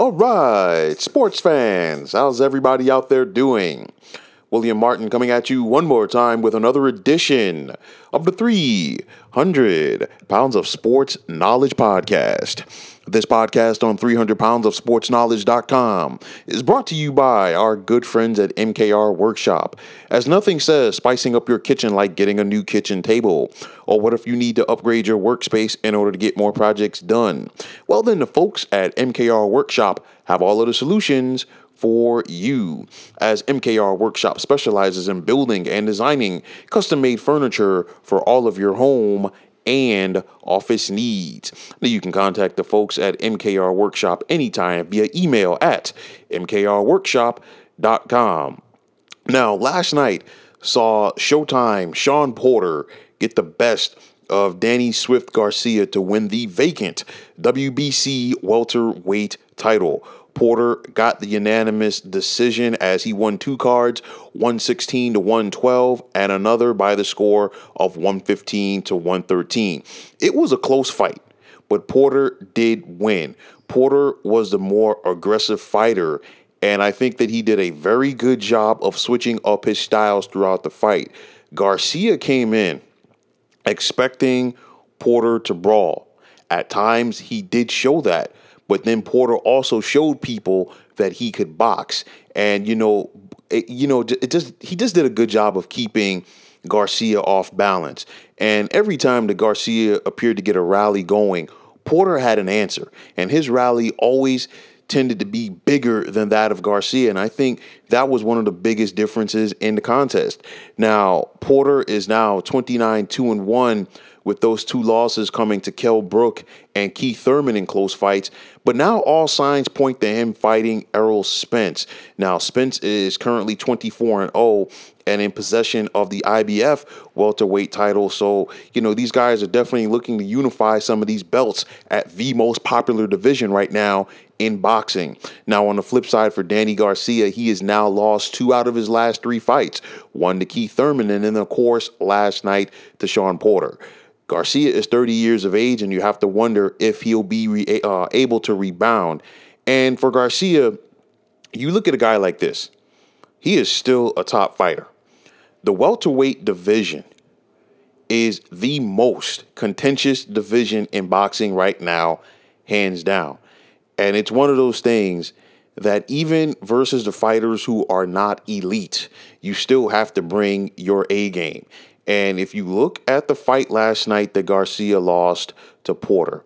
All right, sports fans, how's everybody out there doing? William Martin coming at you one more time with another edition of the 300 Pounds of Sports Knowledge Podcast. This podcast on 300 pounds of sportsknowledge.com is brought to you by our good friends at MKR Workshop. As nothing says spicing up your kitchen like getting a new kitchen table. Or what if you need to upgrade your workspace in order to get more projects done? Well, then the folks at MKR Workshop have all of the solutions for you. As MKR Workshop specializes in building and designing custom made furniture for all of your home and office needs. Now you can contact the folks at MKR Workshop anytime via email at mkrworkshop.com. Now, last night saw Showtime Shawn Porter get the best of Danny Swift Garcia to win the vacant WBC welterweight title. Porter got the unanimous decision as he won two cards, 116 to 112, and another by the score of 115 to 113. It was a close fight, but Porter did win. Porter was the more aggressive fighter, and I think that he did a very good job of switching up his styles throughout the fight. Garcia came in expecting Porter to brawl. At times, he did show that. But then Porter also showed people that he could box, and you know, it, you know, it just he just did a good job of keeping Garcia off balance. And every time the Garcia appeared to get a rally going, Porter had an answer, and his rally always tended to be bigger than that of Garcia. And I think that was one of the biggest differences in the contest. Now, Porter is now 29 2 and 1 with those two losses coming to Kell Brook and Keith Thurman in close fights. But now all signs point to him fighting Errol Spence. Now, Spence is currently 24 and 0 and in possession of the IBF welterweight title. So, you know, these guys are definitely looking to unify some of these belts at the most popular division right now in boxing. Now, on the flip side for Danny Garcia, he has now lost two out of his last three fights one to Keith Thurman, and then, of course, last night to Shawn Porter. Garcia is 30 years of age, and you have to wonder if he'll be re- uh, able to rebound. And for Garcia, you look at a guy like this, he is still a top fighter. The welterweight division is the most contentious division in boxing right now, hands down. And it's one of those things that even versus the fighters who are not elite, you still have to bring your A game. And if you look at the fight last night that Garcia lost to Porter,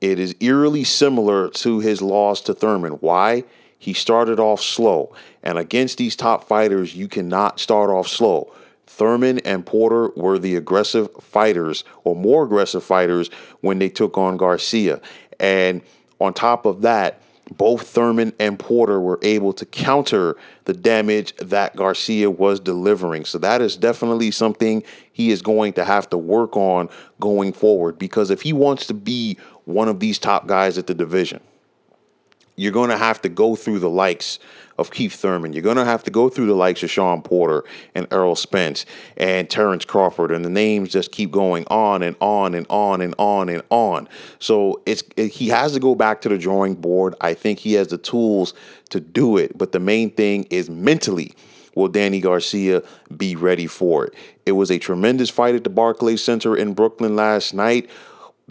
it is eerily similar to his loss to Thurman. Why? He started off slow. And against these top fighters, you cannot start off slow. Thurman and Porter were the aggressive fighters, or more aggressive fighters, when they took on Garcia. And on top of that, both Thurman and Porter were able to counter the damage that Garcia was delivering. So that is definitely something he is going to have to work on going forward because if he wants to be one of these top guys at the division, you're going to have to go through the likes of Keith Thurman. You're going to have to go through the likes of Shawn Porter and Errol Spence and Terrence Crawford, and the names just keep going on and on and on and on and on. So it's it, he has to go back to the drawing board. I think he has the tools to do it, but the main thing is mentally. Will Danny Garcia be ready for it? It was a tremendous fight at the Barclays Center in Brooklyn last night.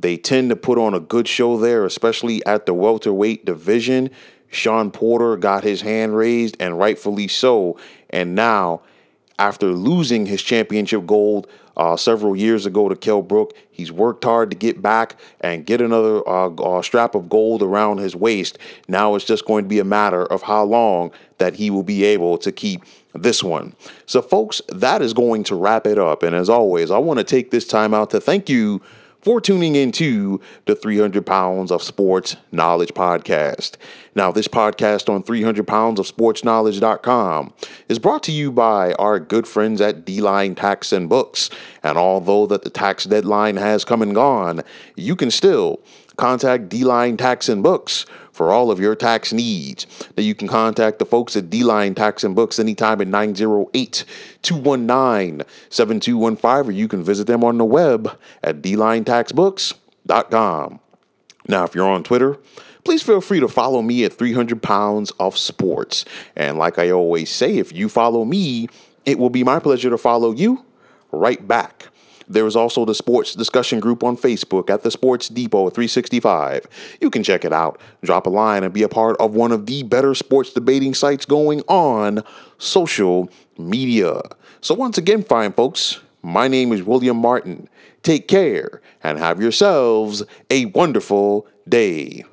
They tend to put on a good show there, especially at the welterweight division. Shawn Porter got his hand raised, and rightfully so. And now, after losing his championship gold uh, several years ago to Kell Brook, he's worked hard to get back and get another uh, uh, strap of gold around his waist. Now it's just going to be a matter of how long that he will be able to keep this one. So, folks, that is going to wrap it up. And as always, I want to take this time out to thank you for tuning into the 300 Pounds of Sports Knowledge podcast. Now, this podcast on 300 Pounds of Sports Knowledge.com is brought to you by our good friends at D Line Tax and Books. And although that the tax deadline has come and gone, you can still contact D Line Tax and Books for all of your tax needs. Now you can contact the folks at D-Line Tax and Books anytime at 908-219-7215 or you can visit them on the web at dlinetaxbooks.com. Now if you're on Twitter, please feel free to follow me at 300 Pounds of Sports. And like I always say, if you follow me, it will be my pleasure to follow you right back. There is also the sports discussion group on Facebook at the Sports Depot 365. You can check it out, drop a line, and be a part of one of the better sports debating sites going on social media. So, once again, fine folks, my name is William Martin. Take care and have yourselves a wonderful day.